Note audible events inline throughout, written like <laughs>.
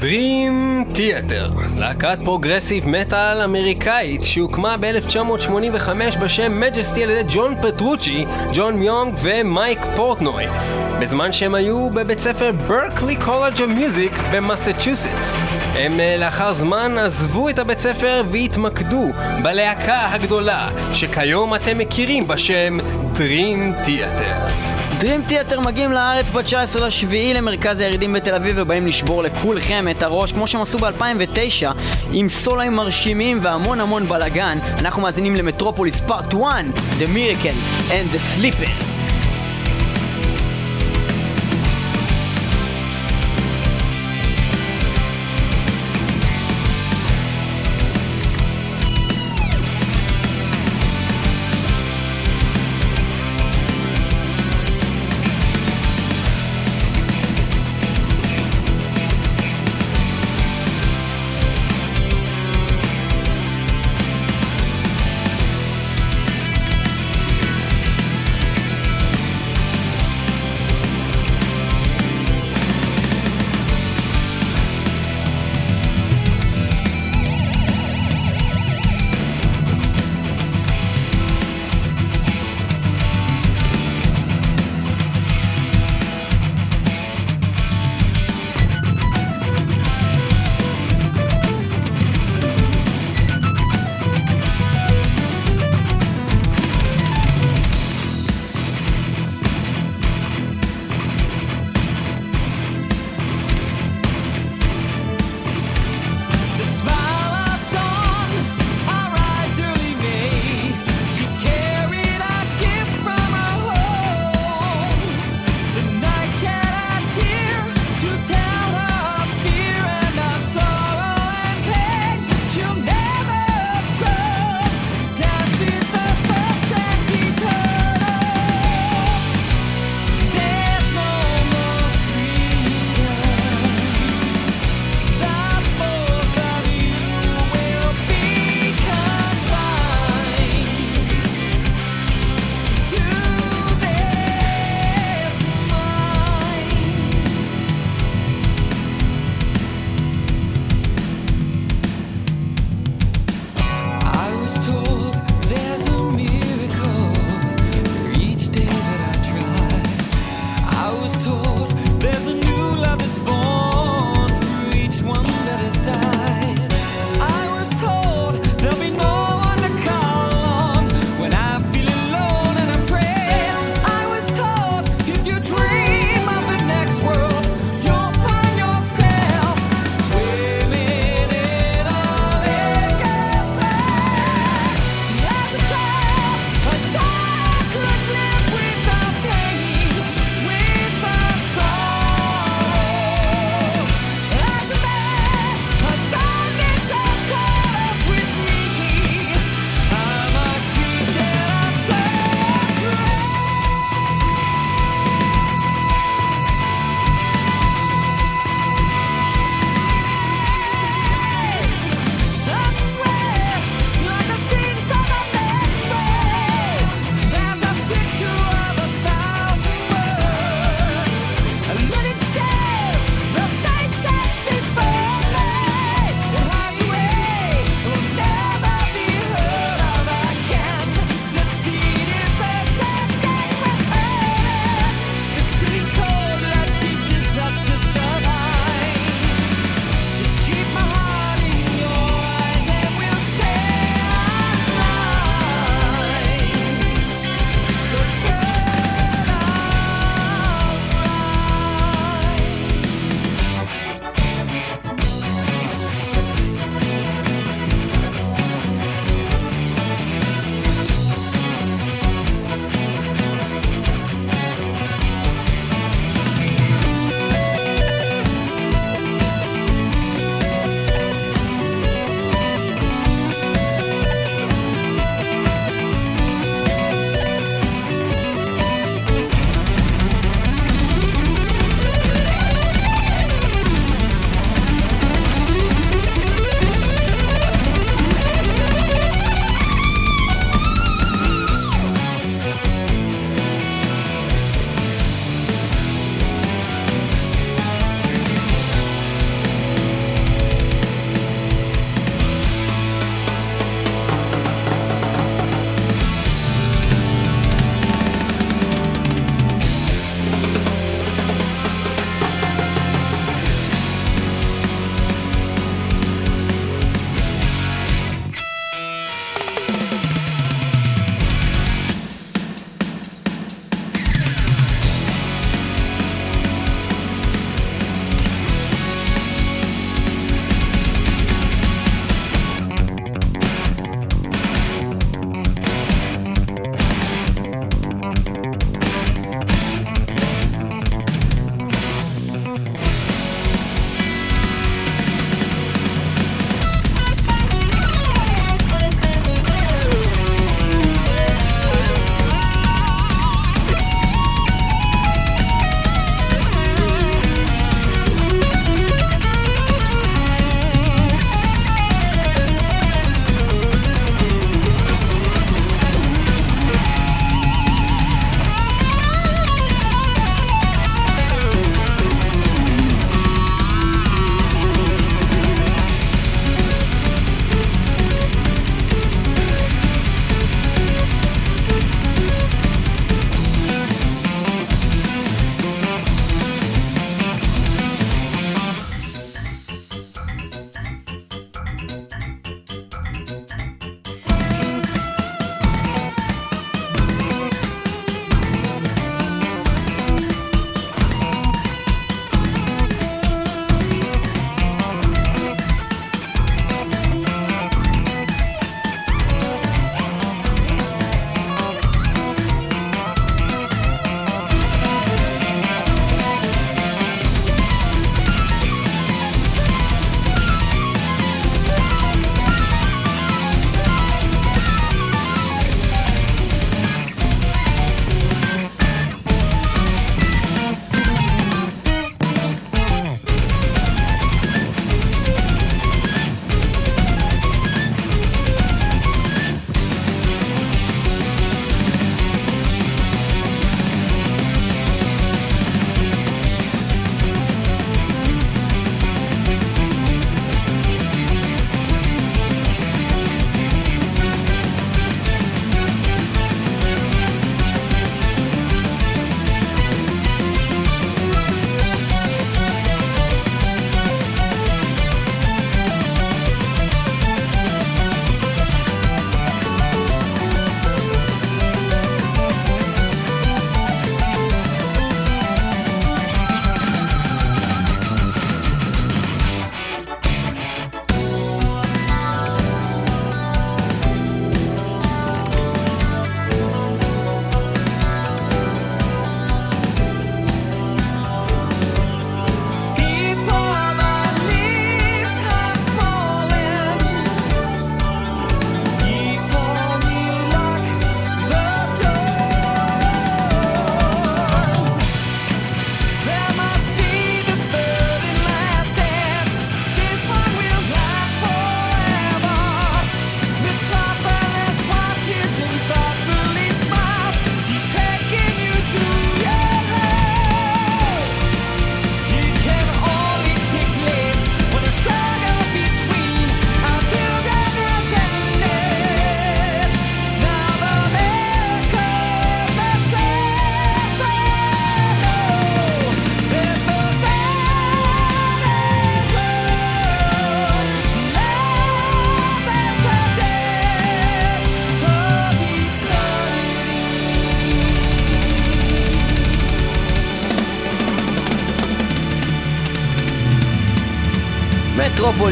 Dream Theater, להקת progressive metal אמריקאית שהוקמה ב-1985 בשם Majesty על ידי ג'ון פטרוצ'י, ג'ון מיונג ומייק פורטנוי, בזמן שהם היו בבית ספר Berklee College of Music במסצ'וסטס. הם אה, לאחר זמן עזבו את הבית ספר והתמקדו בלהקה הגדולה שכיום אתם מכירים בשם Dream Theater. Dream Theater מגיעים לארץ ב-19 לשביעי למרכז הירידים בתל אביב ובאים לשבור לכולכם את הראש כמו שהם עשו ב-2009 עם סולואים מרשימים והמון המון בלאגן. אנחנו מאזינים למטרופוליס פארט 1 The Miracle and the Sleeper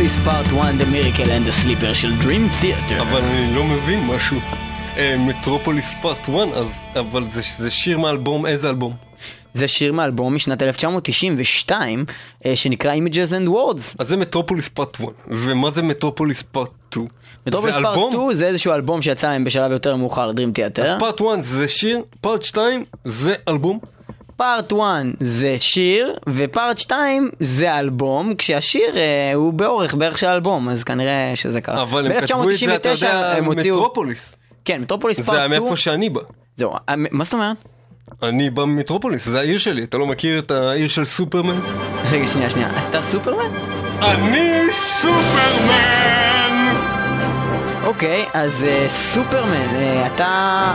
מטרופוליס פארט 1, The Miracle and the Sleeper של Dream Theater. אבל אני לא מבין משהו. מטרופוליס פארט 1, אז... אבל זה, זה שיר מאלבום, איזה אלבום? זה שיר מאלבום משנת 1992, אה, שנקרא Images and Words. אז זה מטרופוליס פארט 1, ומה זה מטרופוליס פארט 2? מטרופוליס פארט אלבום? 2 זה איזשהו אלבום שיצא להם בשלב יותר מאוחר, Dream אז Theater. פארט 1 זה שיר, פארט 2 זה אלבום? פארט 1 זה שיר, ופארט 2 זה אלבום, כשהשיר אה, הוא באורך בערך של אלבום, אז כנראה שזה קרה. אבל הם כתבו את זה, אתה ב-1999 יודע, הם הוציאו... מטרופוליס. כן, מטרופוליס פארט זה 2. מאיפה שאני בא. זהו, אה, מה זאת אומרת? אני בא ממטרופוליס, זה העיר שלי, אתה לא מכיר את העיר של סופרמן? רגע, שנייה, שנייה. אתה סופרמן? אני סופרמן! אוקיי, אז אה, סופרמן, אה, אתה...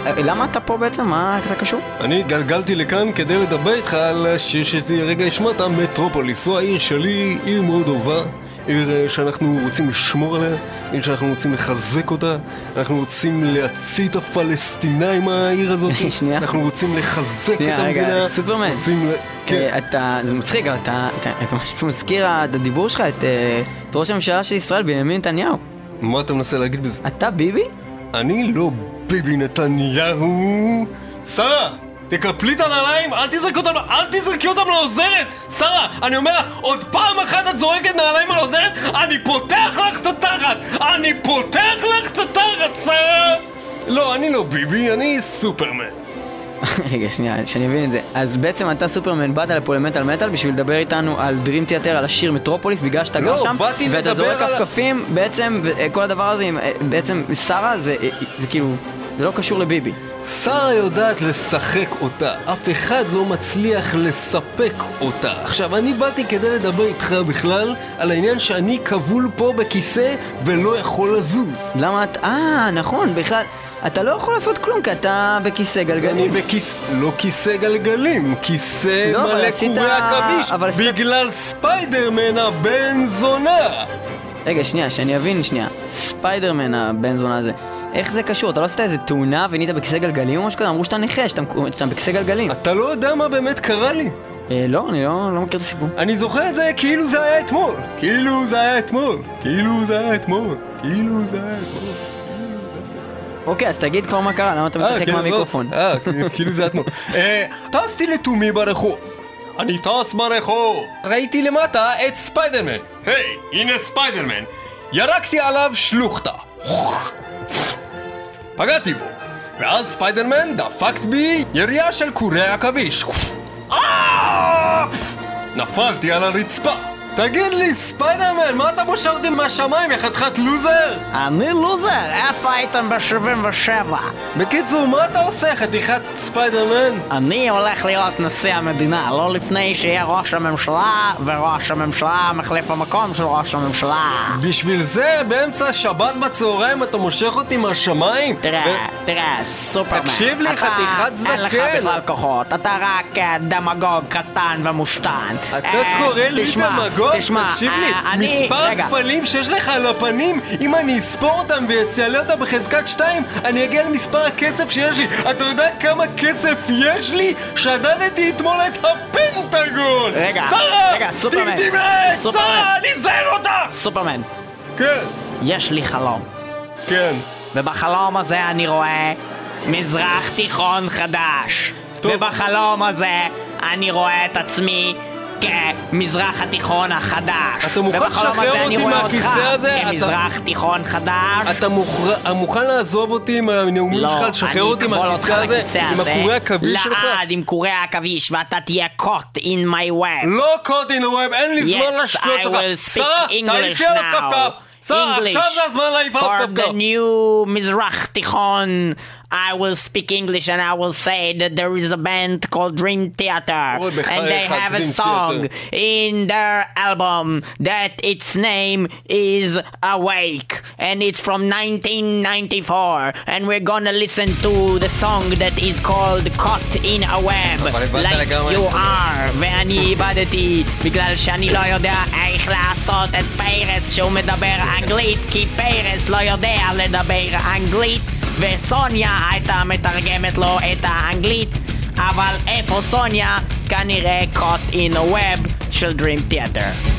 אה, למה אתה פה בעצם? מה אתה קשור? אני התגלגלתי לכאן כדי לדבר איתך על השיר שרגע השמעת, מטרופוליס. זו העיר שלי, עיר מאוד אהובה. עיר שאנחנו רוצים לשמור עליה, עיר שאנחנו רוצים לחזק אותה, אנחנו רוצים להציא את הפלסטינאים מהעיר הזאת, <laughs> שנייה. אנחנו רוצים לחזק שנייה, את רגע, המדינה, סופרמן. רוצים ל... כן. אה, אתה, זה מצחיק, אבל אתה, אתה, אתה ממש מזכיר את הדיבור שלך, את, אה, את ראש הממשלה של ישראל, בנימין נתניהו. מה אתה מנסה להגיד בזה? אתה ביבי? אני לא ביבי נתניהו. שרה, תקפלי את הנעליים, אל תזרקי אותם, אל תזרקי אותם לעוזרת! שרה, אני אומר לך, עוד פעם אחת את זורקת נעליים על העוזרת, אני פותח לך את התחת! אני פותח לך את התחת, שרה! לא, אני לא ביבי, אני סופרמן. רגע, שנייה, שאני אבין את זה. אז בעצם אתה סופרמן, באת לפה למטאל מטאל בשביל לדבר איתנו על דרים תיאטר, על השיר מטרופוליס, בגלל שאתה לא, גר שם, באתי ואתה זורק כפכפים, בעצם, וכל הדבר הזה, בעצם, שרה זה כאילו, זה לא קשור לביבי. שרה יודעת לשחק אותה, אף אחד לא מצליח לספק אותה. עכשיו, אני באתי כדי לדבר איתך בכלל על העניין שאני כבול פה בכיסא ולא יכול לזוז. למה את... אה, נכון, בכלל, אתה לא יכול לעשות כלום, כי אתה בכיסא אני גלגלים. בכיסא, לא כיסא גלגלים, כיסא לא, מלא קורי עכביש, אבל עשית- בגלל ספיידרמן הבן זונה! רגע, שנייה, שאני אבין שנייה. ספיידרמן הבן זונה הזה. איך זה קשור? אתה לא עשית איזה תאונה ונהיית בכיסא גלגלים או משהו כזה? אמרו שאתה נכה, שאתה, שאתה בכיסא גלגלים. אתה לא יודע מה באמת קרה לי. אה, לא, אני לא, לא מכיר את הסיפור. אני זוכר את זה כאילו זה היה אתמול. כאילו זה היה אתמול. כאילו זה היה אתמול. כאילו זה היה אתמול. אוקיי, אז תגיד כבר מה קרה, למה אתה אה, מתרחק מהמיקרופון? לא, אה, כאילו זה אתמול. אה, טסתי לתומי ברחוב. אני טס ברחוב. ראיתי למטה את ספיידרמן. היי, הנה ספיידרמן. ירקתי עליו שלוחתה. פגעתי בו. ואז ספיידרמן דפקת בי ירייה של קורי עכביש. אה! נפלתי על הרצפה. תגיד לי, ספיידרמן, מה אתה אותי מהשמיים, יא חתיכת לוזר? אני לוזר, איפה הייתם ב-77? בקיצור, מה אתה עושה, חתיכת ספיידרמן? אני הולך להיות נשיא המדינה, לא לפני שיהיה ראש הממשלה, וראש הממשלה מחליף המקום של ראש הממשלה. בשביל זה, באמצע שבת בצהריים אתה מושך אותי מהשמיים? תראה, ו- תראה, סופרמן. תקשיב לי, אתה- חתיכת אין לך זקן. בכלל כוחות, אתה רק אה, דמגוג קטן ומושתן. אתה אה, קורא לי תשמע, דמגוג? תשמע, תקשיב לי, אה, אני- מספר רגע, הכפלים שיש לך על הפנים, אם אני אספור אותם ואעלה אותם בחזקת שתיים, אני אגיע למספר הכסף שיש לי. אתה יודע כמה כסף יש לי? שדדתי אתמול את הפנטגון! רגע, שרה! רגע, סופרמן. תרדי מהעץ! סופרמן. שרה, אני אזהר אותה! סופרמן, כן, יש לי חלום. כן. ובחלום הזה אני רואה מזרח תיכון חדש. טוב. ובחלום הזה אני רואה את עצמי כמזרח התיכון החדש. אתה מוכן לשחרר אותי מהכיסא הזה? אתה- כמזרח תיכון חדש. אתה מוכר- מוכן לעזוב אותי עם הנאומים לא, שלך, לשחרר אותי מהכיסא הזה? עם הקורי העכביש שלך? לעד עם קורי העכביש ואתה תהיה caught in my web. לא קוט אין הווב, אין לי זמן לשטויות I שלך. שרה, תעיפי עליו. כפכף. שרה, עכשיו זה הזמן להעיף עליו for the new מזרח תיכון. I will speak English and I will say that there is a band called Dream Theater אוי, בחייך, and they have a Dream song Theater. in their album that its name is Awake and it's from 1994 and we're gonna listen to the song that is called Caught in a Web אבל הבנת like לגמרי. you are ואני איבדתי בגלל שאני לא יודע איך לעשות את פיירס שהוא מדבר אנגלית כי פיירס לא יודע לדבר אנגלית וסוניה הייתה מתרגמת לו את האנגלית אבל איפה סוניה? כנראה caught in a web של Dream Theater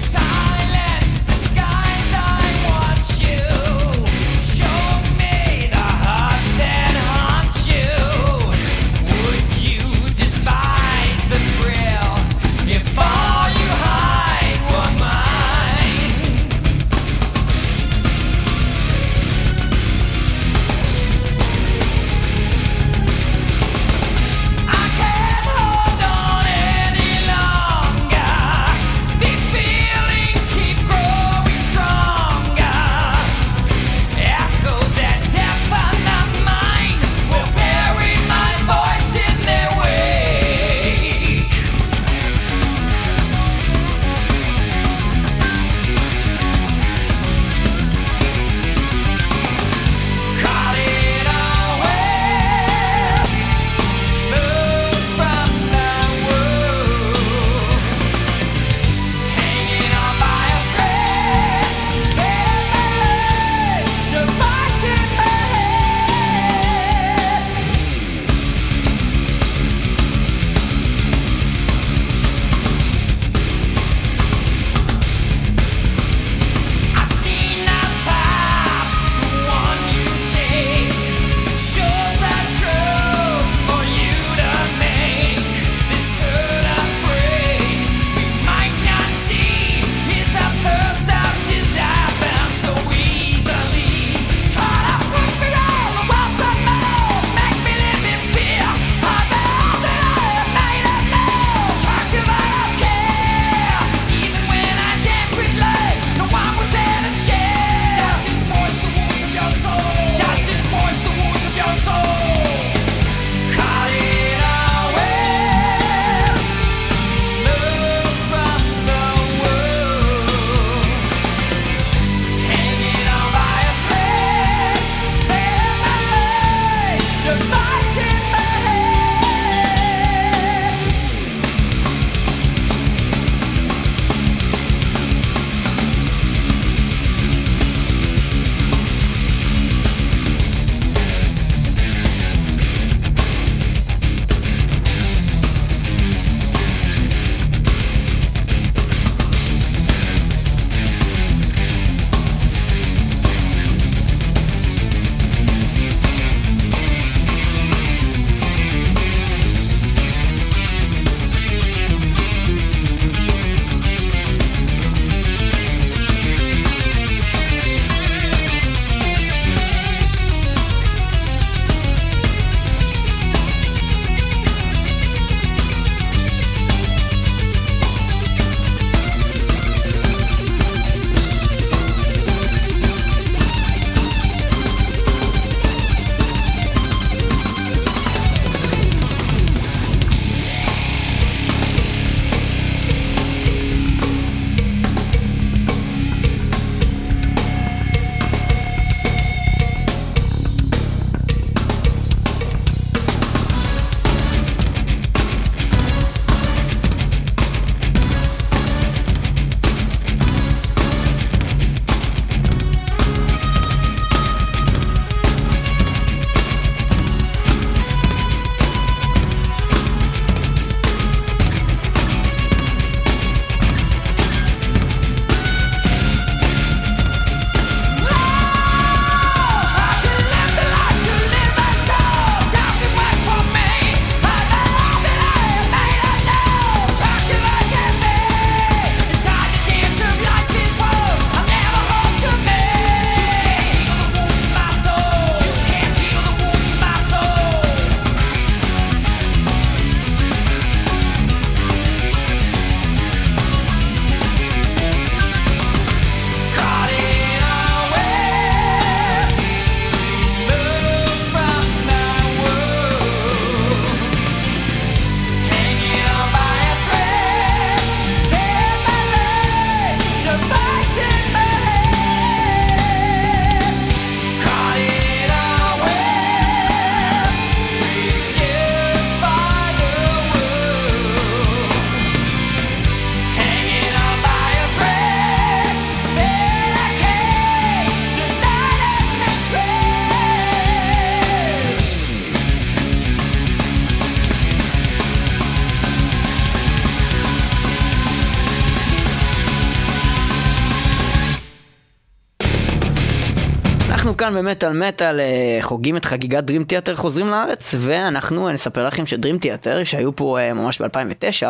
כאן במטאל מטאל אה, חוגגים את חגיגת Dream Theater חוזרים לארץ ואנחנו נספר לכם ש-Dream Theater שהיו פה אה, ממש ב-2009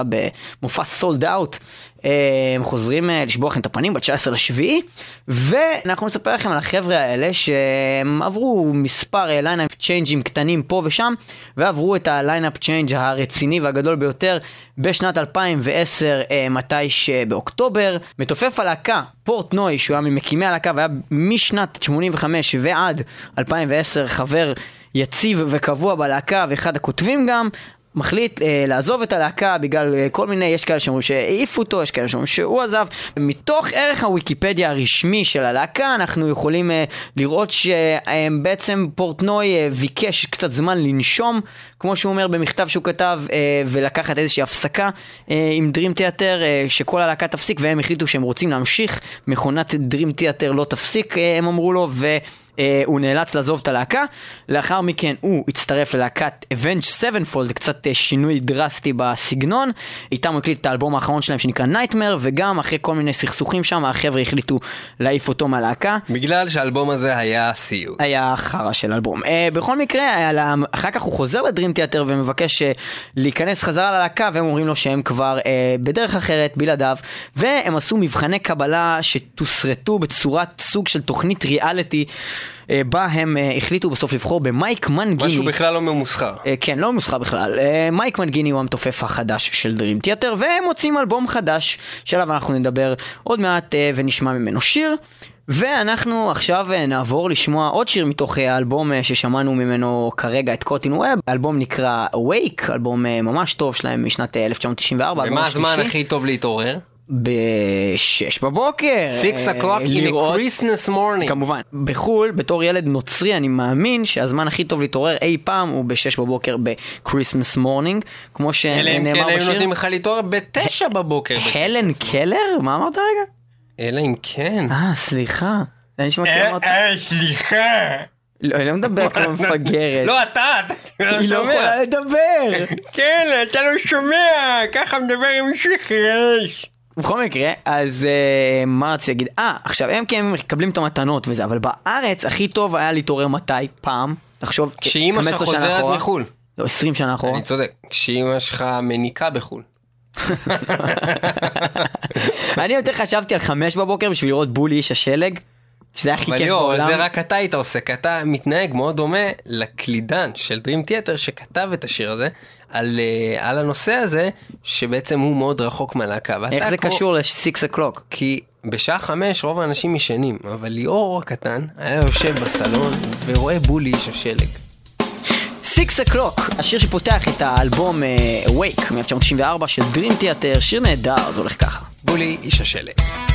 במופע sold out הם חוזרים לשבור לכם את הפנים ב-19 לשביעי ואנחנו נספר לכם על החבר'ה האלה שהם עברו מספר lineup change ים קטנים פה ושם ועברו את ה lineup change הרציני והגדול ביותר בשנת 2010 מתי שבאוקטובר. מתופף הלהקה פורטנוי שהוא היה ממקימי הלהקה והיה משנת 85 ועד 2010 חבר יציב וקבוע בלהקה ואחד הכותבים גם, מחליט אה, לעזוב את הלהקה בגלל אה, כל מיני, יש כאלה שאומרים שהעיפו אותו, יש כאלה שאומרים שהוא עזב. מתוך ערך הוויקיפדיה הרשמי של הלהקה אנחנו יכולים אה, לראות שבעצם פורטנוי אה, ביקש קצת זמן לנשום, כמו שהוא אומר במכתב שהוא כתב, אה, ולקחת איזושהי הפסקה אה, עם דרים תיאטר, אה, שכל הלהקה תפסיק והם החליטו שהם רוצים להמשיך, מכונת דרים תיאטר לא תפסיק, אה, הם אמרו לו, ו... אה, הוא נאלץ לעזוב את הלהקה, לאחר מכן הוא הצטרף ללהקת Avenge Sevenfold, קצת אה, שינוי דרסטי בסגנון, איתם הוא הקליט את האלבום האחרון שלהם שנקרא Nightmare, וגם אחרי כל מיני סכסוכים שם, החבר'ה החליטו להעיף אותו מהלהקה. בגלל שהאלבום הזה היה סיוט. היה חרא של אלבום. אה, בכל מקרה, לה... אחר כך הוא חוזר לדרים תיאטר ומבקש אה, להיכנס חזרה ללהקה, והם אומרים לו שהם כבר אה, בדרך אחרת, בלעדיו, והם עשו מבחני קבלה שתוסרטו בצורת סוג של תוכנית ריאליטי. אה, בה הם אה, החליטו בסוף לבחור במייק מנגיני. משהו בכלל לא ממוסחר. אה, כן, לא ממוסחר בכלל. מייק מנגיני הוא המתופף החדש של דרים תיאטר, והם מוצאים אלבום חדש, שעליו אנחנו נדבר עוד מעט ונשמע ממנו שיר. ואנחנו עכשיו נעבור לשמוע עוד שיר מתוך האלבום ששמענו ממנו כרגע את קוטין ווב, האלבום נקרא Awake, אלבום ממש טוב שלהם משנת 1994. ומה הזמן הכי טוב להתעורר? בשש בבוקר. 6 o'clock in a Christmas morning. כמובן. בחו"ל, בתור ילד נוצרי, אני מאמין שהזמן הכי טוב להתעורר אי פעם הוא בשש בבוקר ב-Christmas morning, כמו שנאמר בשיר. אלא אם כן היו נותנים לך להתעורר בתשע בבוקר. הלן קלר? מה אמרת רגע? אלא אם כן. אה, סליחה. זה נשמע כאילו אמרת... אה, סליחה. לא, היא לא מדברת כמו <laughs> מפגרת. לא, אתה, אתה לא שומע. היא לא יכולה לדבר. <laughs> כן, אתה לא שומע, ככה מדבר עם מישהו חירש. בכל מקרה, אז uh, מה רציתי להגיד? אה, עכשיו הם כן מקבלים את המתנות וזה, אבל בארץ הכי טוב היה להתעורר מתי? פעם, תחשוב, כשאימא שלך חוזרת מחו"ל. לא, 20 שנה אחורה. אני צודק, כשאימא שלך מניקה בחו"ל. <laughs> אני יותר חשבתי על 5 בבוקר בשביל לראות בולי איש השלג. שזה הכי כיף בעולם. אבל זה רק אתה היית עושה, כי אתה מתנהג מאוד דומה לקלידן של Dream Theater שכתב את השיר הזה, על, uh, על הנושא הזה, שבעצם הוא מאוד רחוק מהלהקה. איך זה כמו... קשור ל-6 o'clock? כי בשעה חמש רוב האנשים ישנים, אבל ליאור הקטן היה יושב בסלון ורואה בולי איש השלג. 6 o'clock, השיר שפותח את האלבום uh, Awake מ-1994 של Dream Theater, שיר נהדר, זה הולך ככה. בולי איש השלג.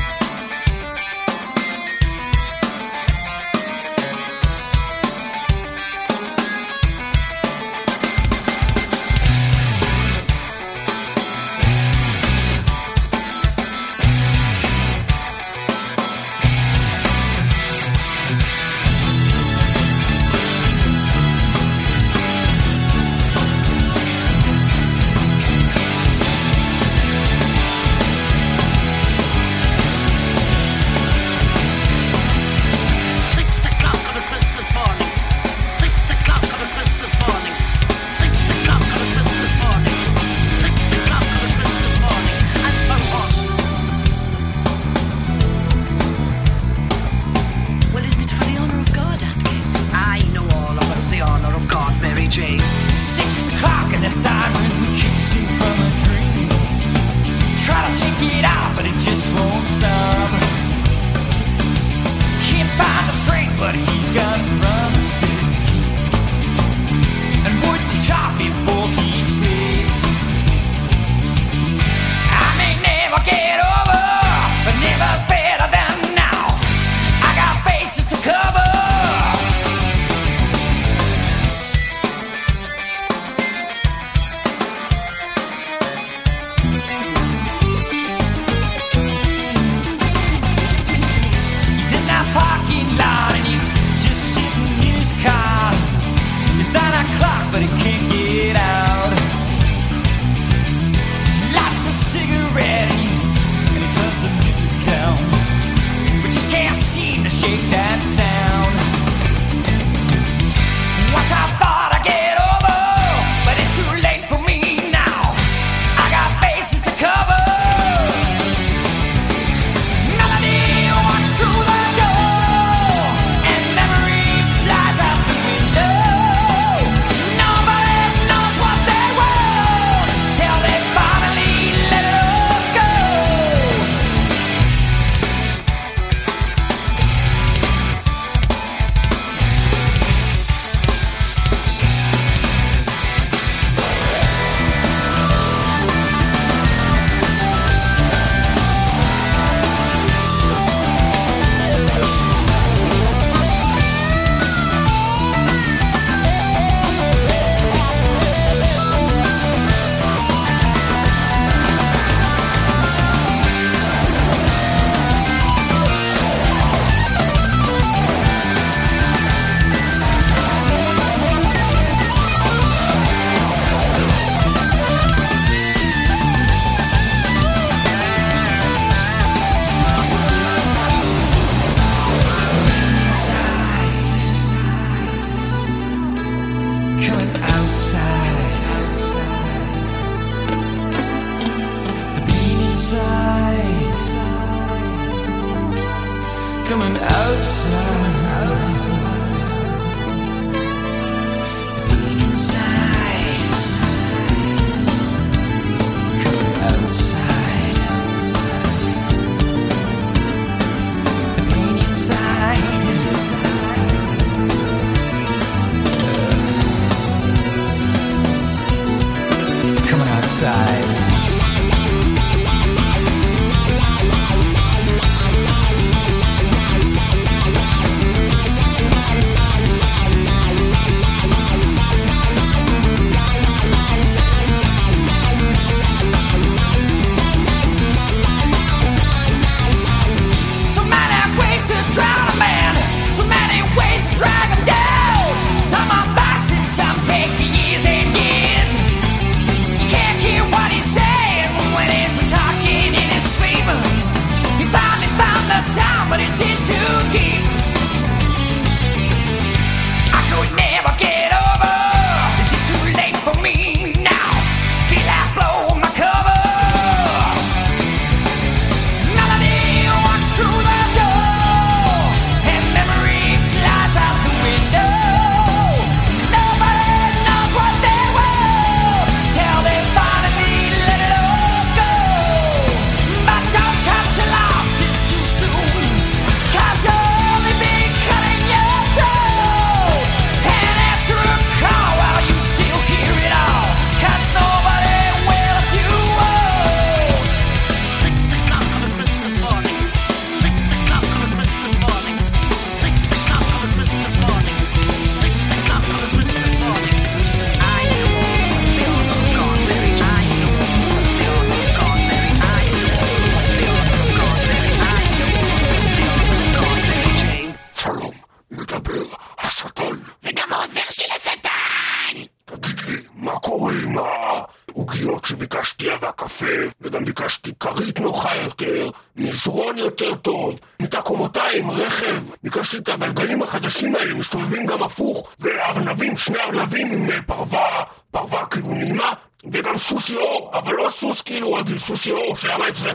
הראש, למה זה...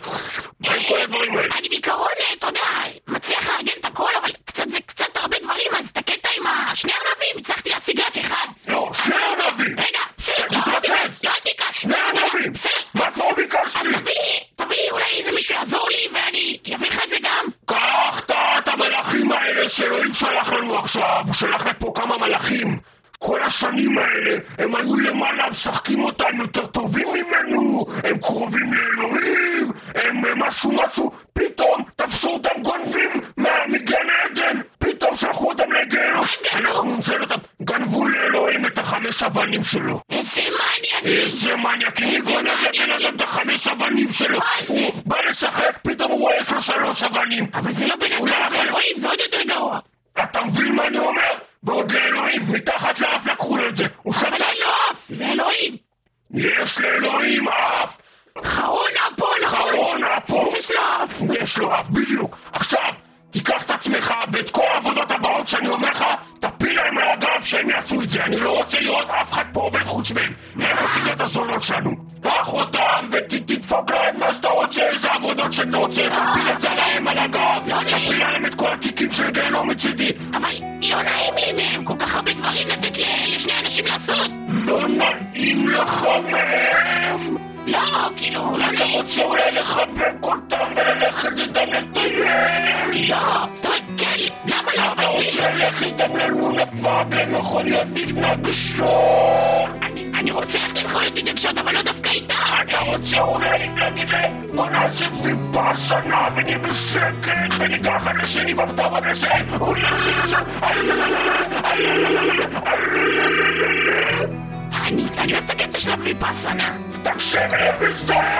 מה עם כל הדברים האלה? אני בעיקרון, אתה יודע, מצליח לארגן את הכל, אבל קצת זה קצת הרבה דברים, אז את הקטע עם השני ארנבים הצלחתי להשיג רק אחד. לא, שני ארנבים! רגע, בסדר, לא תתרכז! לא תיגש! שני ארנבים! בסדר. מה כבר ביקשתי? אז תביא לי, תביא לי אולי איזה מישהו יעזור לי, ואני אביא לך את זה גם. קח את המלאכים האלה שאלוהים שלח לנו עכשיו, הוא שלח לפה כמה מלאכים. כל השנים האלה הם היו למעלה משחקים אותנו יותר טובים ממנו, הם קרובים האבנים שלו. איזה מניאק! איזה מניאק! אני גונב לבן אדם את החמש אבנים שלו! הוא בא לשחק, פתאום הוא רואה יש לו שלוש אבנים! אבל זה לא בן אדם, זה אלוהים, זה עוד Δεν είπα πτώ Παρνασέν. Αν ήταν αυτά και τη λαβή πάθανα. Τα ξεβλέπεις τώρα.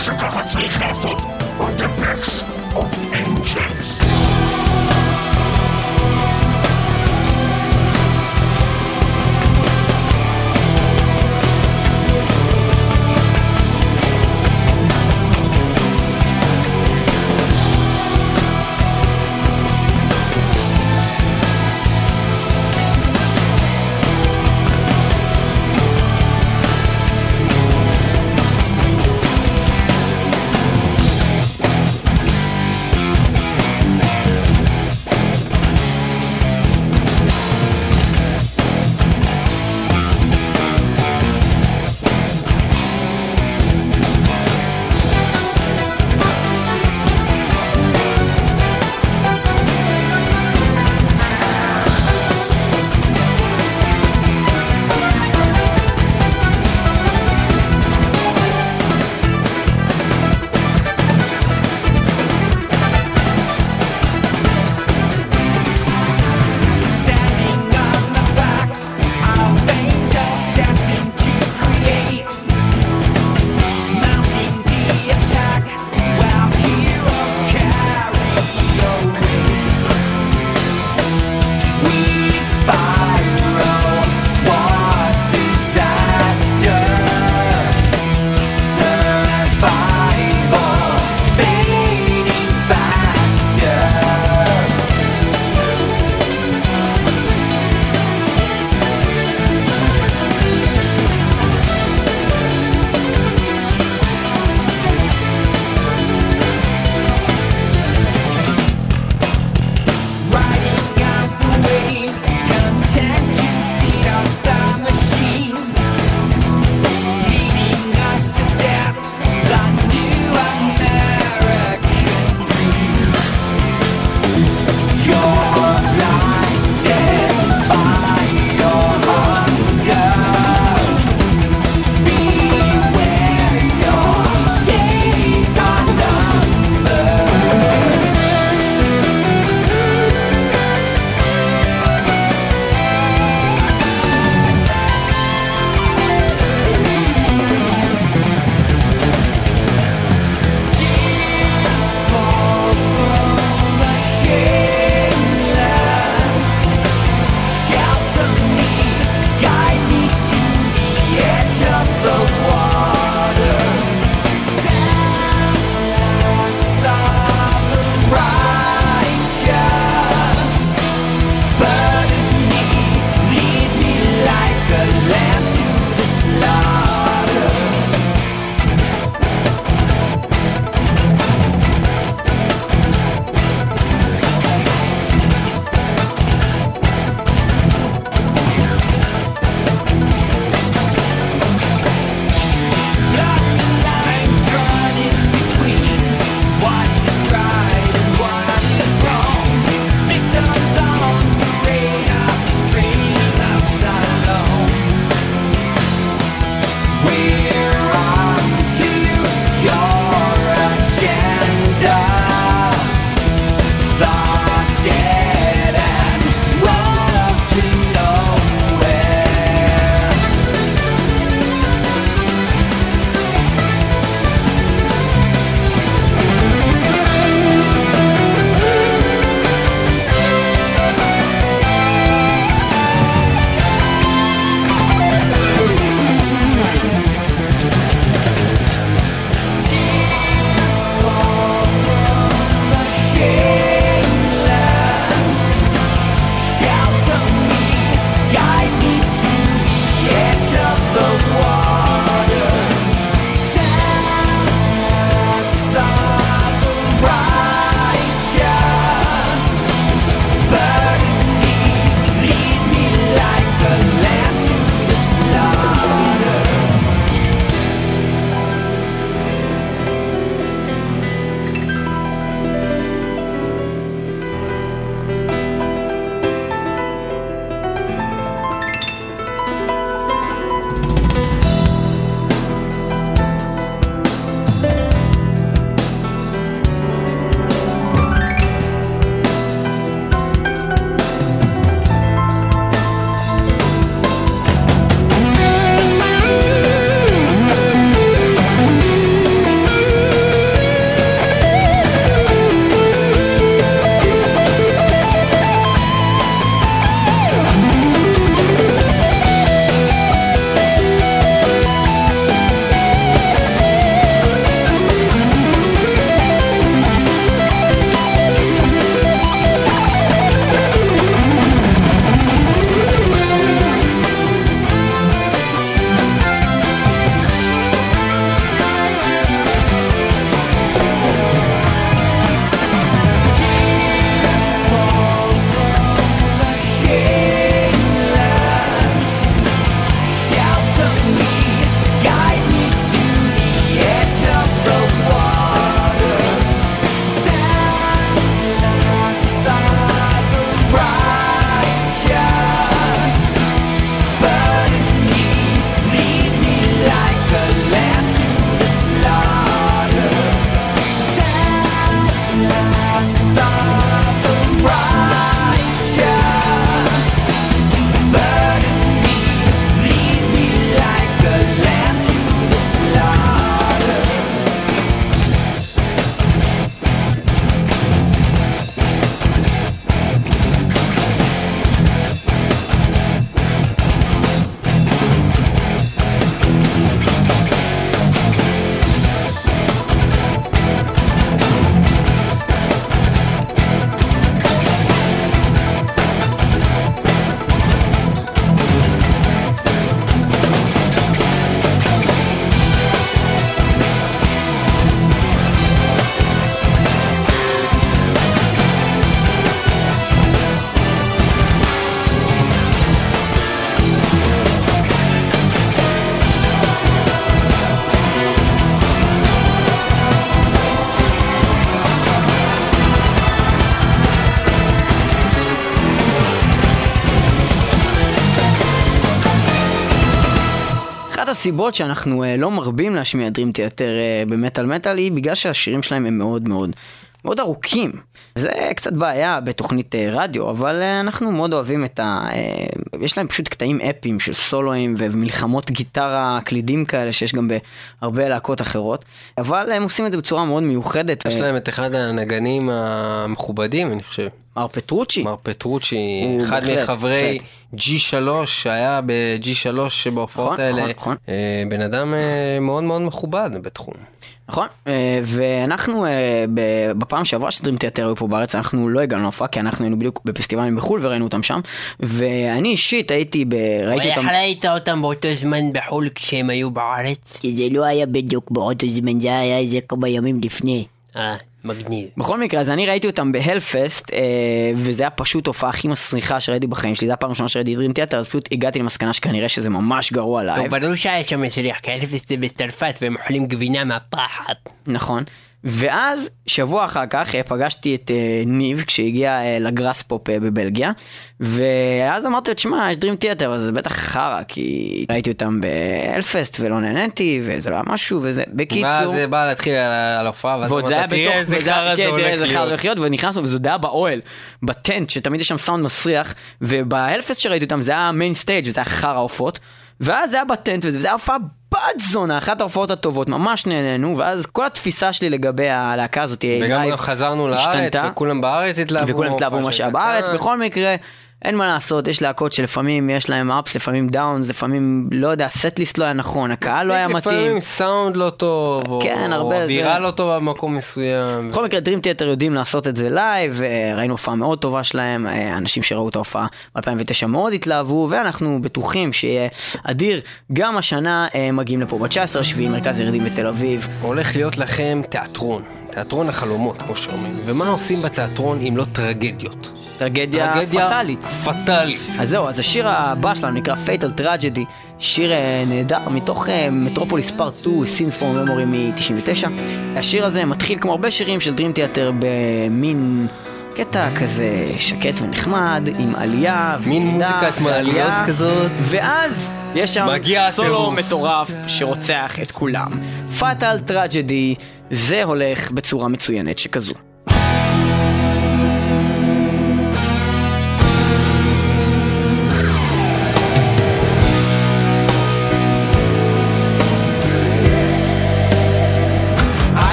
krzykować swoich hasł. הסיבות שאנחנו אה, לא מרבים להשמיע Dream Theater אה, במטאל מטאל היא בגלל שהשירים שלהם הם מאוד מאוד מאוד ארוכים. זה קצת בעיה בתוכנית אה, רדיו, אבל אנחנו מאוד אוהבים את ה... יש להם פשוט קטעים אפיים של סולואים ומלחמות גיטרה, קלידים כאלה שיש גם בהרבה להקות אחרות, אבל הם עושים את זה בצורה מאוד מיוחדת. יש להם את אחד הנגנים המכובדים, אני חושב. מר פטרוצ'י. מר פטרוצ'י, אחד בהחלט, מחברי G3 שהיה ב-G3 שבהופעות נכון, האלה, נכון, נכון. אה, בן אדם אה, מאוד מאוד מכובד בתחום. נכון, אה, ואנחנו אה, בפעם שעברה שדרים תיאטר היו פה בארץ, אנחנו לא הגענו להופעה, כי אנחנו היינו בדיוק בפסטיבלים בחו"ל וראינו אותם שם, ואני אישית הייתי, ב... ראיתי אותם... ראית אותם באותו זמן בחו"ל כשהם היו בארץ? כי זה לא היה בדיוק באותו זמן, זה היה איזה כמה ימים לפני. אה, מגניב. בכל מקרה, אז אני ראיתי אותם בהלפסט, אה, וזה היה פשוט הופעה הכי מסריחה שראיתי בחיים שלי, זו הפעם הראשונה שראיתי Dream Theater, אז פשוט הגעתי למסקנה שכנראה שזה ממש גרוע טוב, live. ברור שהיה שם מסריח, כי Hellfest זה בצרפת והם אוכלים גבינה מהפחד. נכון. ואז, שבוע אחר כך, אה, פגשתי את אה, ניב כשהגיע אה, ל Graspop בבלגיה, ואז אמרתי לו, תשמע, יש Dream Theater, אז זה בטח חרא, כי ראיתי אותם ב Hellfest ולא נהניתי, וזה לא היה משהו, וזה, בקיצור... ואז זה בא להתחיל על ההופעה, ואז אמרת, תראה איזה חרא זה הולך להיות. ונכנסנו, וזה היה באוהל, ב tent, שתמיד יש שם סאונד מסריח, וב Hellfest שראיתי אותם זה היה main stage, וזה היה חרא עופות, ואז זה היה ב tent, וזה היה הופעה בת זונה, אחת ההופעות הטובות, ממש נהנינו, ואז כל התפיסה שלי לגבי הלהקה הזאת, וגם חזרנו לארץ. וכולם בארץ התלהבו. וכולם התלהבו מה שהיה. בארץ, בכל מקרה, אין מה לעשות, יש להקות שלפעמים יש להם ups, לפעמים downs, לפעמים, לא יודע, setlist לא היה נכון, הקהל לא היה מתאים. לפעמים סאונד לא טוב, או כן, או זה- אווירה לא טובה במקום מסוים. בכל מקרה, Dream Theater יודעים לעשות את זה live, אה, ראינו הופעה מאוד טובה שלהם, אה, אנשים שראו את ההופעה ב-2009 מאוד התלהבו, ואנחנו בטוחים שיהיה אדיר. גם השנה אה, מגיעים לפה ב-19 השביעי, מרכז ירידים בתל אביב. הולך להיות לכם תיאטרון, תיאטרון החלומות, כמו שאומרים. ומה עושים בתיאטרון אם לא טרגדיות? טרגדיה פטאלית. פטאלית. אז זהו, אז השיר הבא שלנו נקרא Fatal Tragedy, שיר אה, נהדר מתוך מטרופוליס פארט 2, Scenes for Memory מ-99. השיר הזה מתחיל כמו הרבה שירים של Dream Theater במין קטע כזה שקט ונחמד, עם עלייה, מין וירידה, מוזיקת מעליות כזאת. ואז יש שם סולו הטירוף. מטורף שרוצח את כולם. Fatal Tragedy, זה הולך בצורה מצוינת שכזו.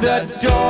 The door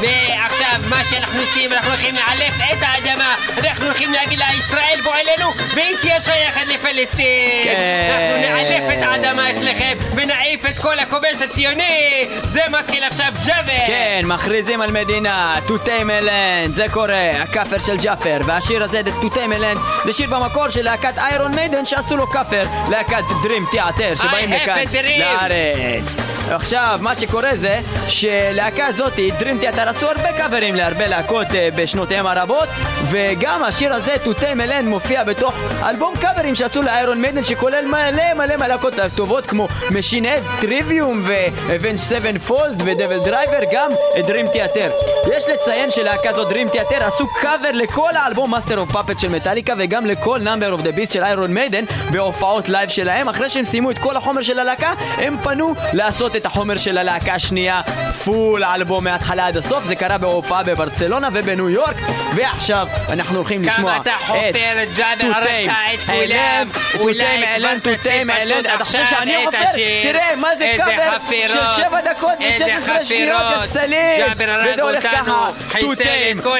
ועכשיו מה שאנחנו עושים, אנחנו הולכים לאלף את האדמה, אנחנו הולכים להגיד לה, ישראל בוא אלינו, והיא תהיה שייכת לפלסטין. כן. אנחנו נאלף את האדמה אצלכם, ונעיף את כל הכובש הציוני, זה מתחיל עכשיו ג'אבר. כן, מכריזים על מדינה, תותי מלנד, זה קורה, הכאפר של ג'אפר, והשיר הזה, תותי מלנד, זה שיר במקור של להקת איירון מיידן שעשו לו כאפר, להקת דרים תיאטר, שבאים לכאן. לארץ. עכשיו, מה שקורה זה שלהקה הזאתי, Dream Theater, עשו הרבה קאברים להרבה להקות אה, בשנותיהם הרבות, וגם השיר הזה, To Tame a Land, מופיע בתוך אלבום קאברים שעשו ל Iron Maiden, שכולל מלא מלא מהלהקות הטובות כמו Machine Head, Trivium ו Avenged Sevenfold ו DevilDriver, גם Dream Theater. יש לציין שלהקה זו Dream Theater עשו קאבר לכל האלבום Master of Puppets של מטאליקה וגם לכל Number of the Beast של Iron Maiden בהופעות live שלהם. אחרי שהם סיימו את כל החומר של הלהקה, הם פנו לעשות את החומר של הלהקה השנייה full album מההתחלה עד הסוף. זה קרה בהופעה בברצלונה ובניו יורק, ועכשיו אנחנו הולכים לשמוע כמה אתה חופר, ג'אבר, הרגת את כולם. מעלן, תותי מעלן, אתה חושב שאני חופר? תראה, מה זה קאבר של 7 דקות ו-16 שניות, יא סלאם! ג'אבר הרג וזה הולך ככה, תותים, את כל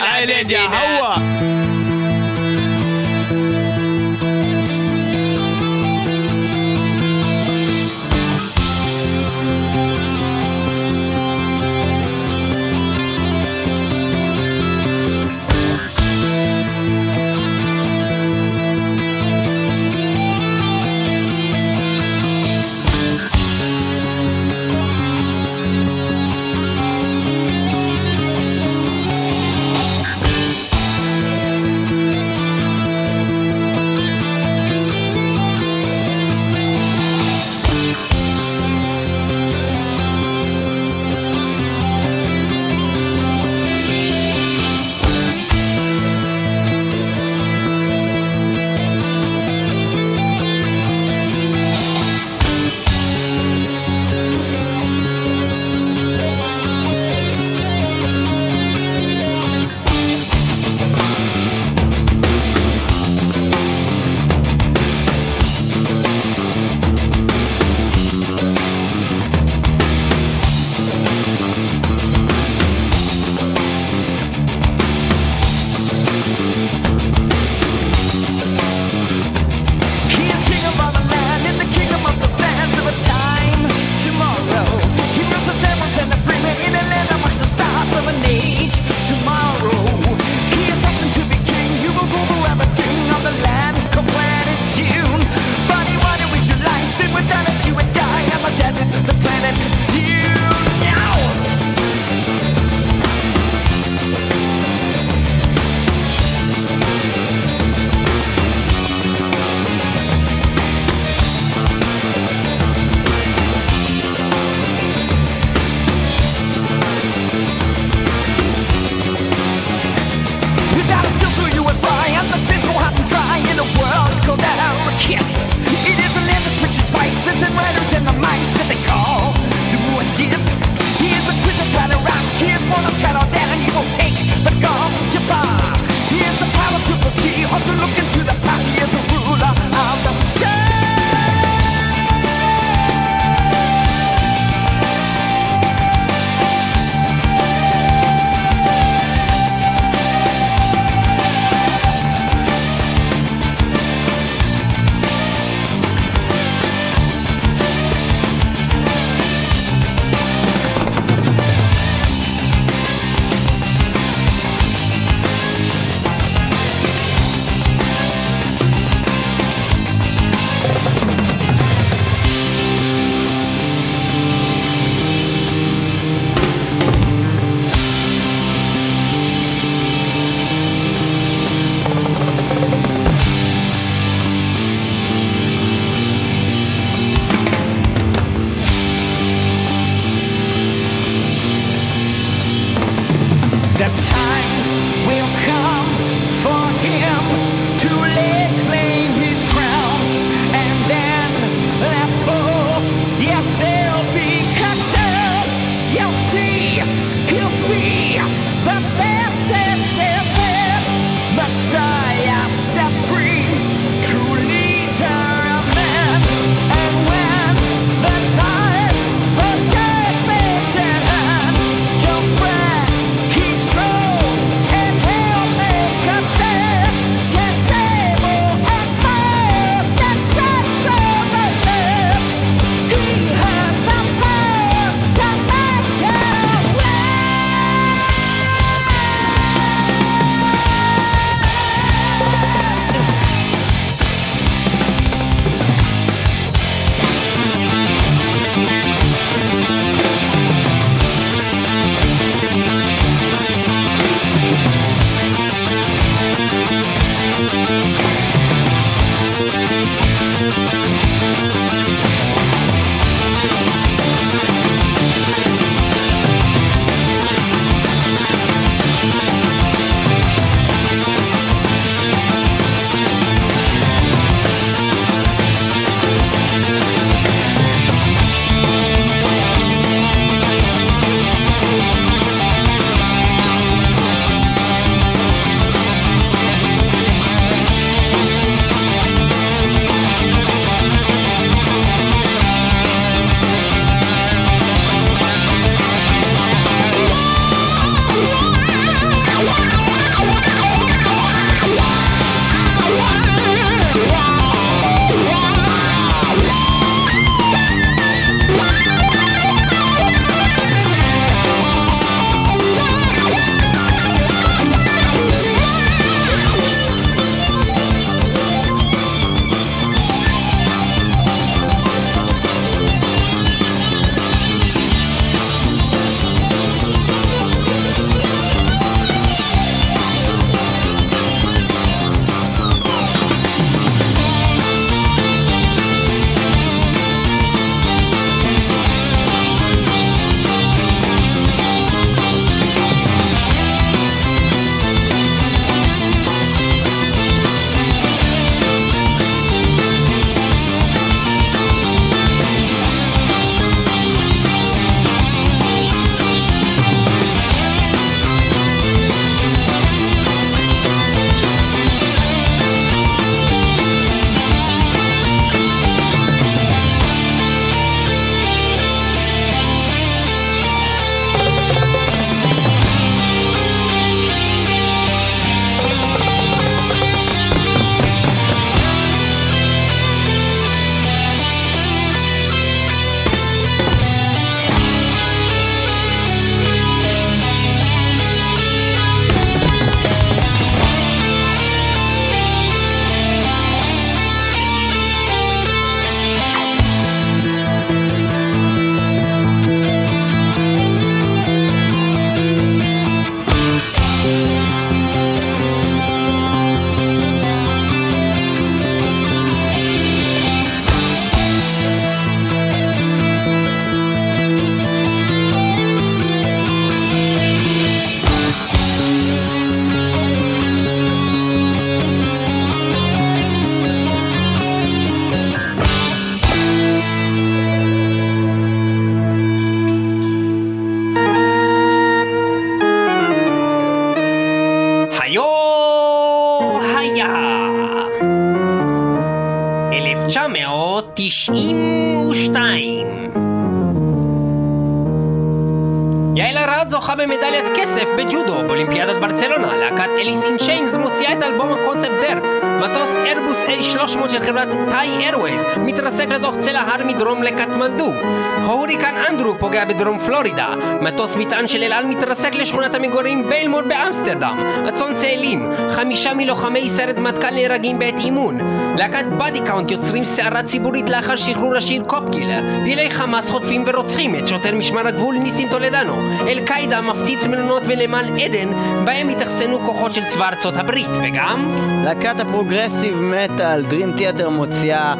פוגע בדרום פלורידה. מטוס מטען של אל על מתרסק לשכונת המגורים ביילמר באמסטרדם. אסון צאלים. חמישה מלוחמי סיירת מטכ"ל נהרגים בעת אימון. להקת Body Count יוצרים סערה ציבורית לאחר שחרור השיר Cop Killer. פעילי חמאס חוטפים ורוצחים את שוטר משמר הגבול ניסים טולדנו. אל-קאידה מפציץ מלונות בנמל עדן, בהם התאכסנו כוחות של צבא ארצות הברית, וגם... להקת ה progressive metal, Dream Theater מוציאה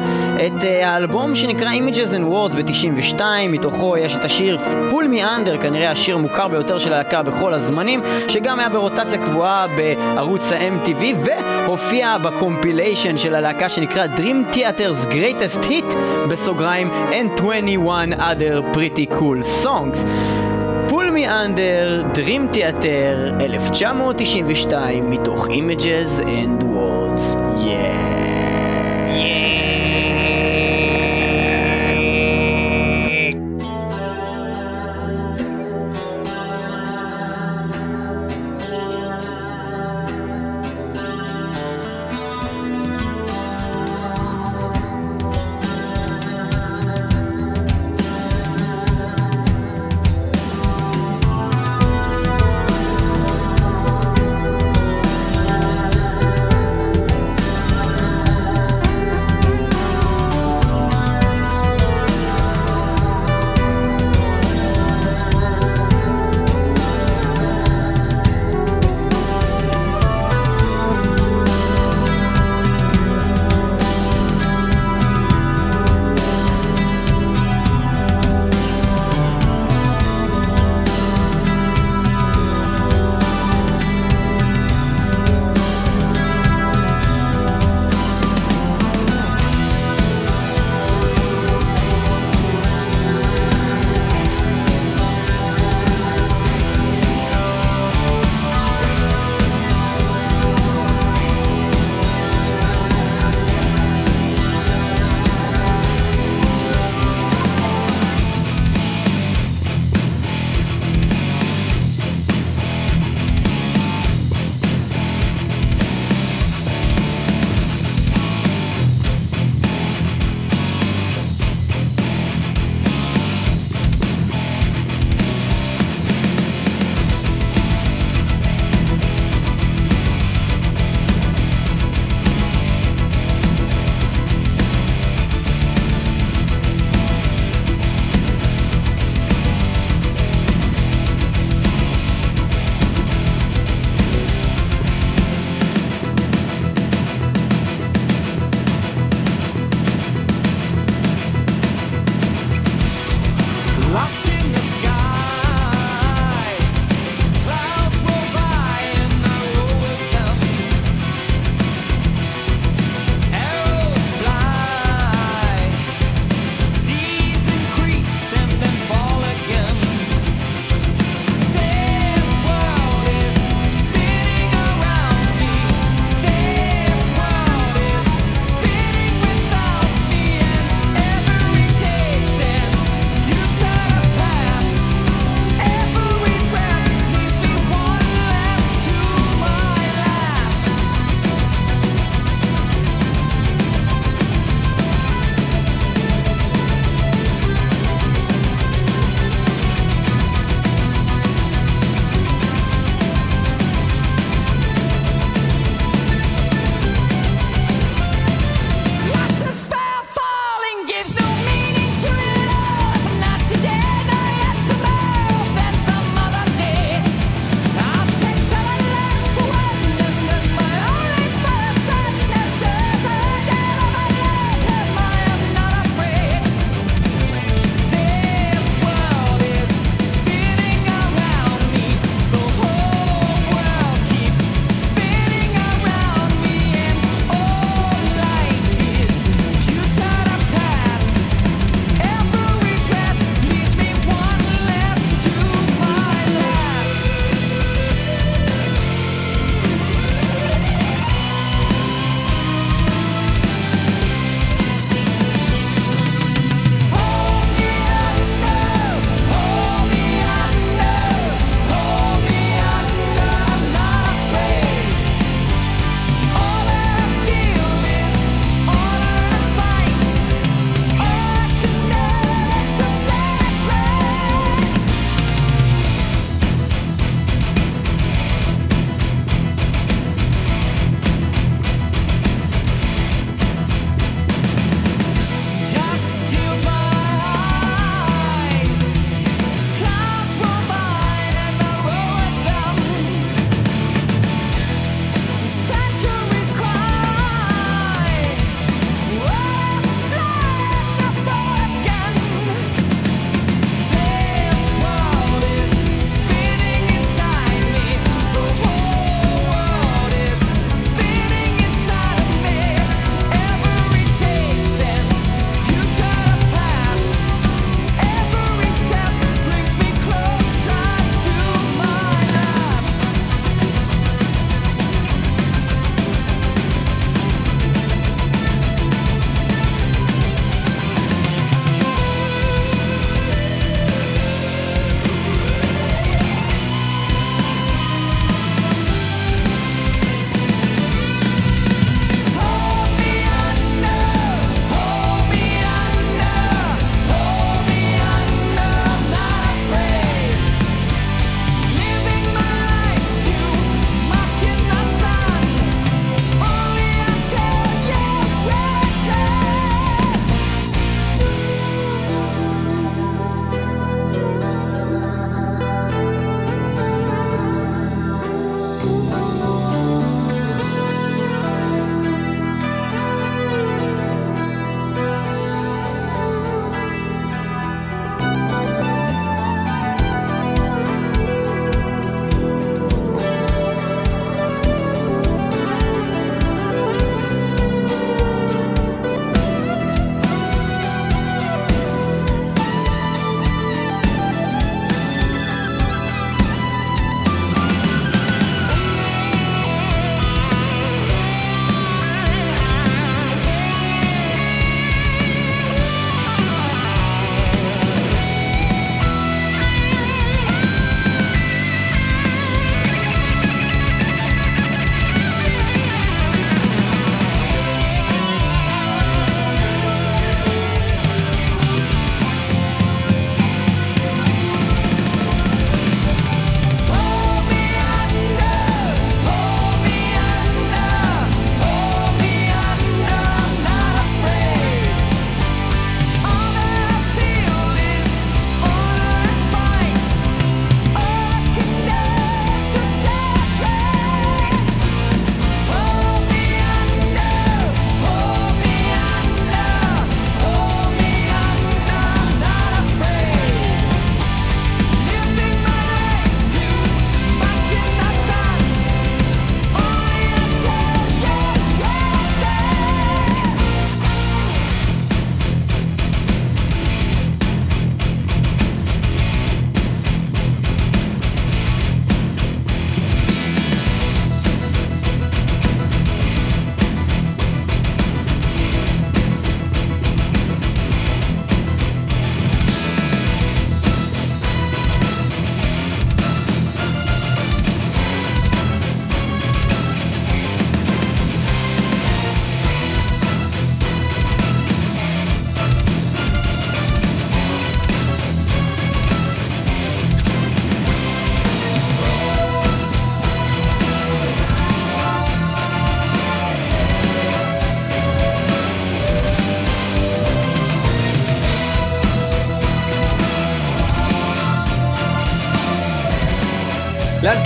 את אה, האלבום שנקרא Images and Words ב-92, מתוכו יש את השיר פול מי אנדר, כנראה השיר המוכר ביותר של הלהקה בכל הזמנים, שגם היה ברוטציה קבועה בערוץ ה-MTV, והופיע בקומפיליישן של הלהקה שנקרא Dream Theater's Greatest Hit, בסוגריים, and 21 other pretty cool songs. פול מי אנדר, Dream Theater, 1992, מתוך Images and Words.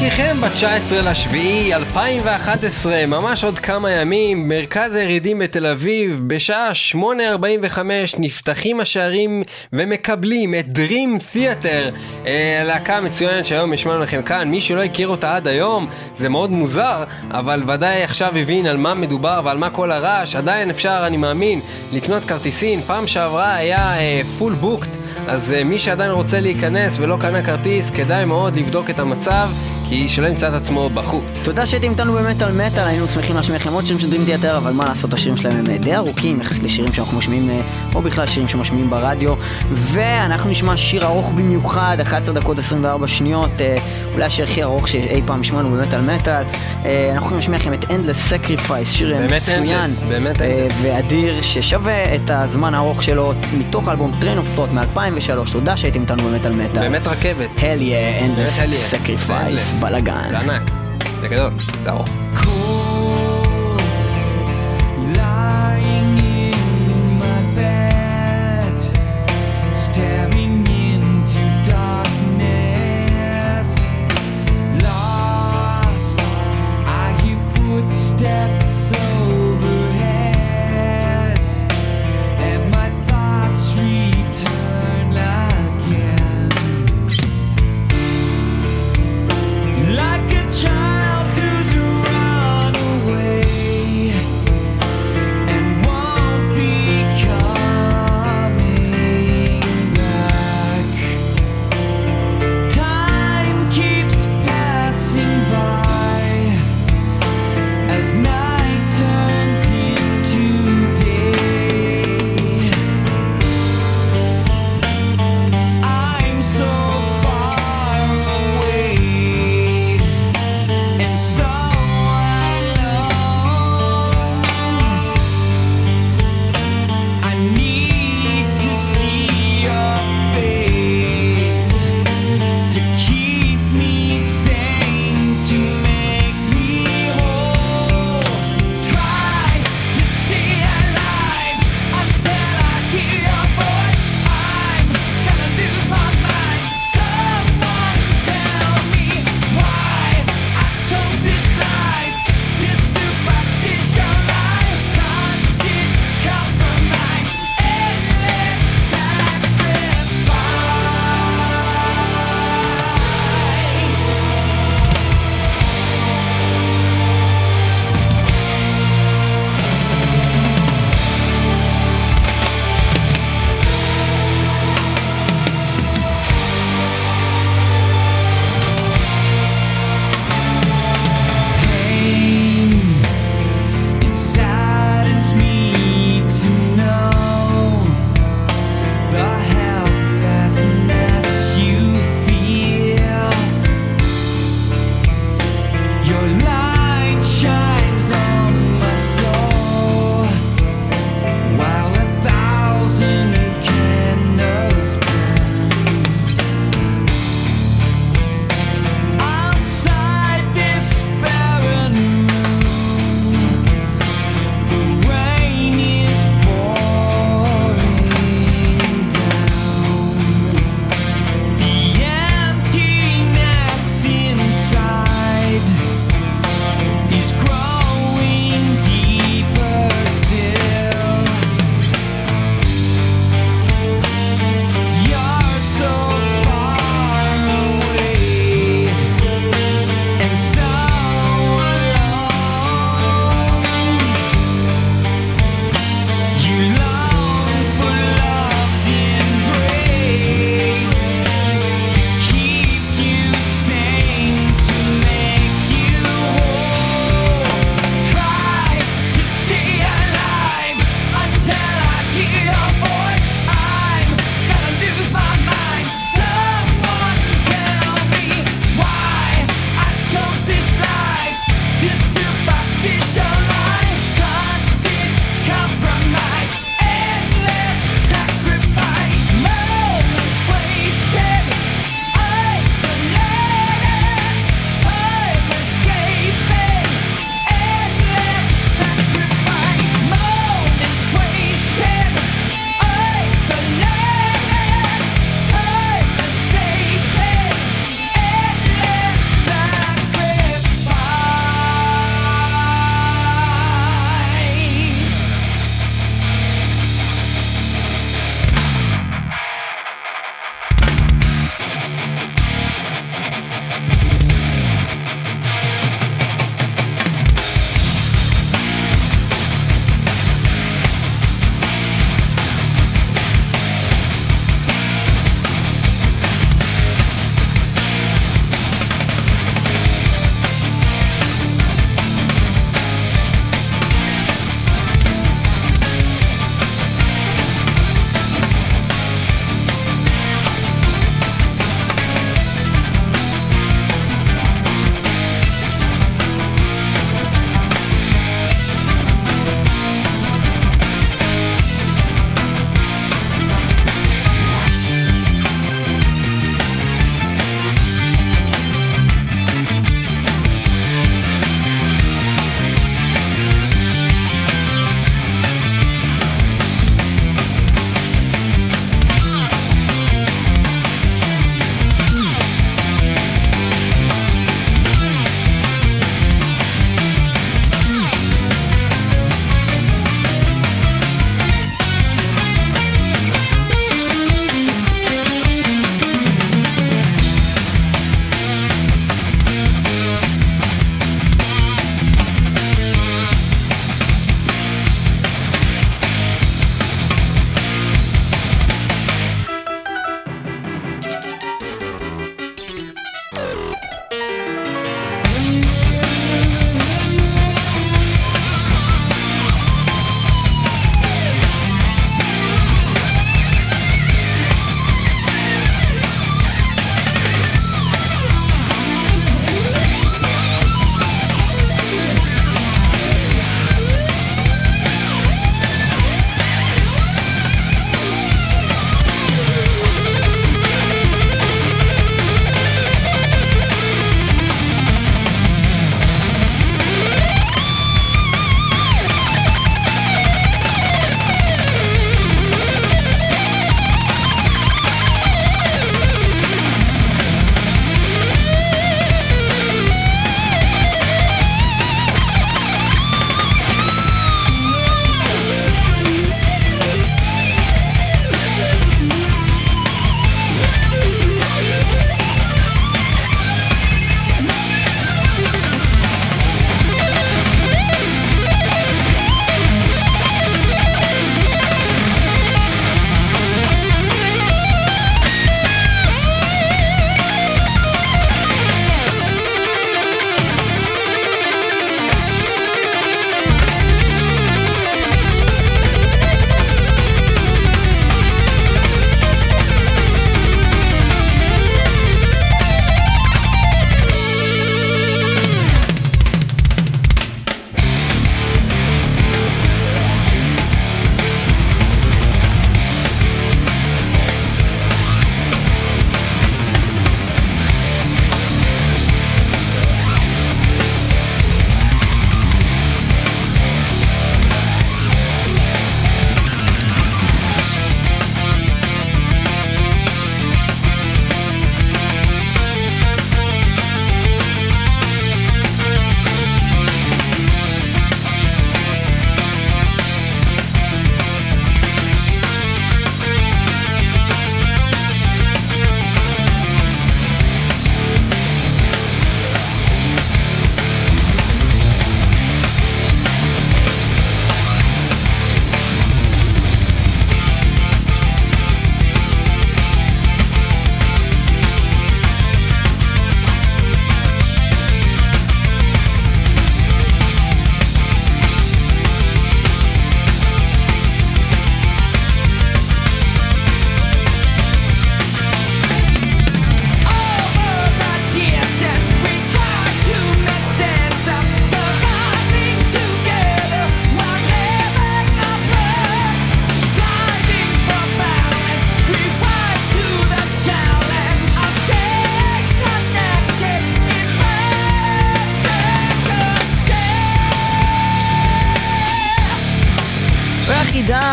להזכירכם, ב-19 לשביעי 2011, ממש עוד כמה ימים, מרכז הירידים בתל אביב, בשעה 8.45 נפתחים השערים ומקבלים את Dream Theater, אה, הלהקה המצוינת שהיום השמענו לכם כאן, מי שלא הכיר אותה עד היום, זה מאוד מוזר, אבל ודאי עכשיו הבין על מה מדובר ועל מה כל הרעש, עדיין אפשר, אני מאמין, לקנות כרטיסים, פעם שעברה היה פול בוקט, אז אה, מי שעדיין רוצה להיכנס ולא קנה כרטיס, כדאי מאוד לבדוק את המצב, כי שלא ימצא את עצמו בחוץ. תודה שהייתם איתנו במטאל מטאל, היינו שמחים להשמיע לכם עוד שירים של דרים תיאטר, אבל מה לעשות, השירים שלהם הם אה, די ארוכים יחסית לשירים שאנחנו משמיעים, אה, או בכלל שירים שמשמיעים ברדיו. ואנחנו נשמע שיר ארוך במיוחד, 11 דקות 24 שניות, אה, אולי השיר הכי ארוך שאי פעם השמענו במטאל מטאל. אנחנו יכולים להשמיע לכם את Endless Sacrifice, שיר מצוין. ואדיר, ששווה את הזמן הארוך שלו, מתוך האלבום Train of Thought מ-2003. תודה שהייתם איתנו במטאל מטאל. באמת רכבת. Hell yeah, Endless. Sacrifice, Endless. בלאגן. זה ענק, זה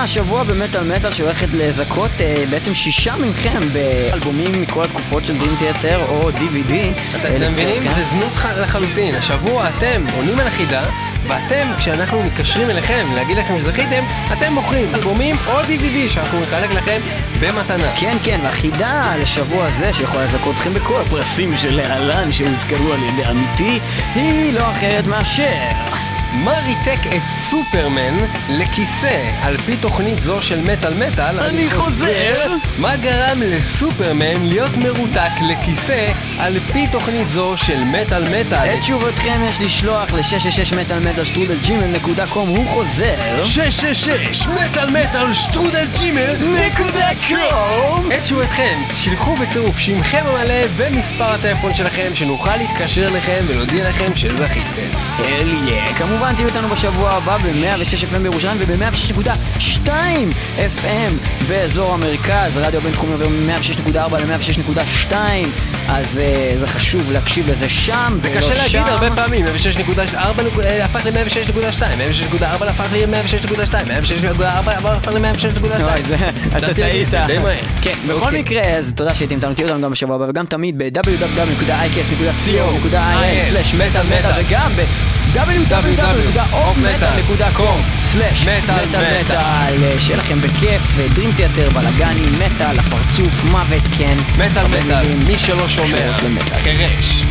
השבוע במטאל מטאל שהולכת לזכות אה, בעצם שישה מכם באלבומים מכל התקופות של Dream Theater או DVD. אתם אה, מבינים? לבחורכם. זה זנות לחלוטין. השבוע אתם עונים על החידה, ואתם, כשאנחנו מתקשרים אליכם להגיד לכם שזכיתם, אתם מוכרים אלבומים או DVD שאנחנו נחלק לכם במתנה. כן, כן, והחידה לשבוע הזה שיכולה לזכות אתכם בכל הפרסים שלהלן שהוזכרו על ידי עמיתי, היא לא אחרת מאשר... מה ריתק את סופרמן לכיסא על פי תוכנית זו של מטאל מטאל? אני חוזר. מה גרם לסופרמן להיות מרותק לכיסא על פי תוכנית זו של מטאל מטאל? את תשובתכם יש לשלוח ל-666 מטאל מטאל שטרודל ג'ימל נקודה קום, הוא חוזר. 666 מטאל מטאל שטרודל ג'ימל נקודה קום! את תשובתכם, שלחו בצירוף שמכם המלא ומספר הטלפון שלכם שנוכל להתקשר אליכם ולהודיע לכם שזכיתם. אל יא. כמובן תהיו איתנו בשבוע הבא ב-106 FM בירושלים וב-106.2 FM באזור המרכז. רדיו בינתחומי עובר מ-106.4 ל-106.2 אז אה, זה חשוב להקשיב לזה שם זה קשה להגיד שם. הרבה פעמים, 106.4 אה, הפך ל-106.2, 106.4 הפך ל-106.2, 106.4 הפך ל-106.2. אוי, זה, אתה טעית. די מהר. כן, בכל אוקיי. מקרה, אז תודה שהייתם איתנו, גם בשבוע הבא, וגם תמיד ב-www.icast.co.il/מטאל וגם ב-www.offmetal.com/מטאל שיהיה לכם בכיף, Dream Theater, בלאגני, מטאל, הפרצוף, מוות, כן. מטאל מטאל, מי שלא שומע. חירש.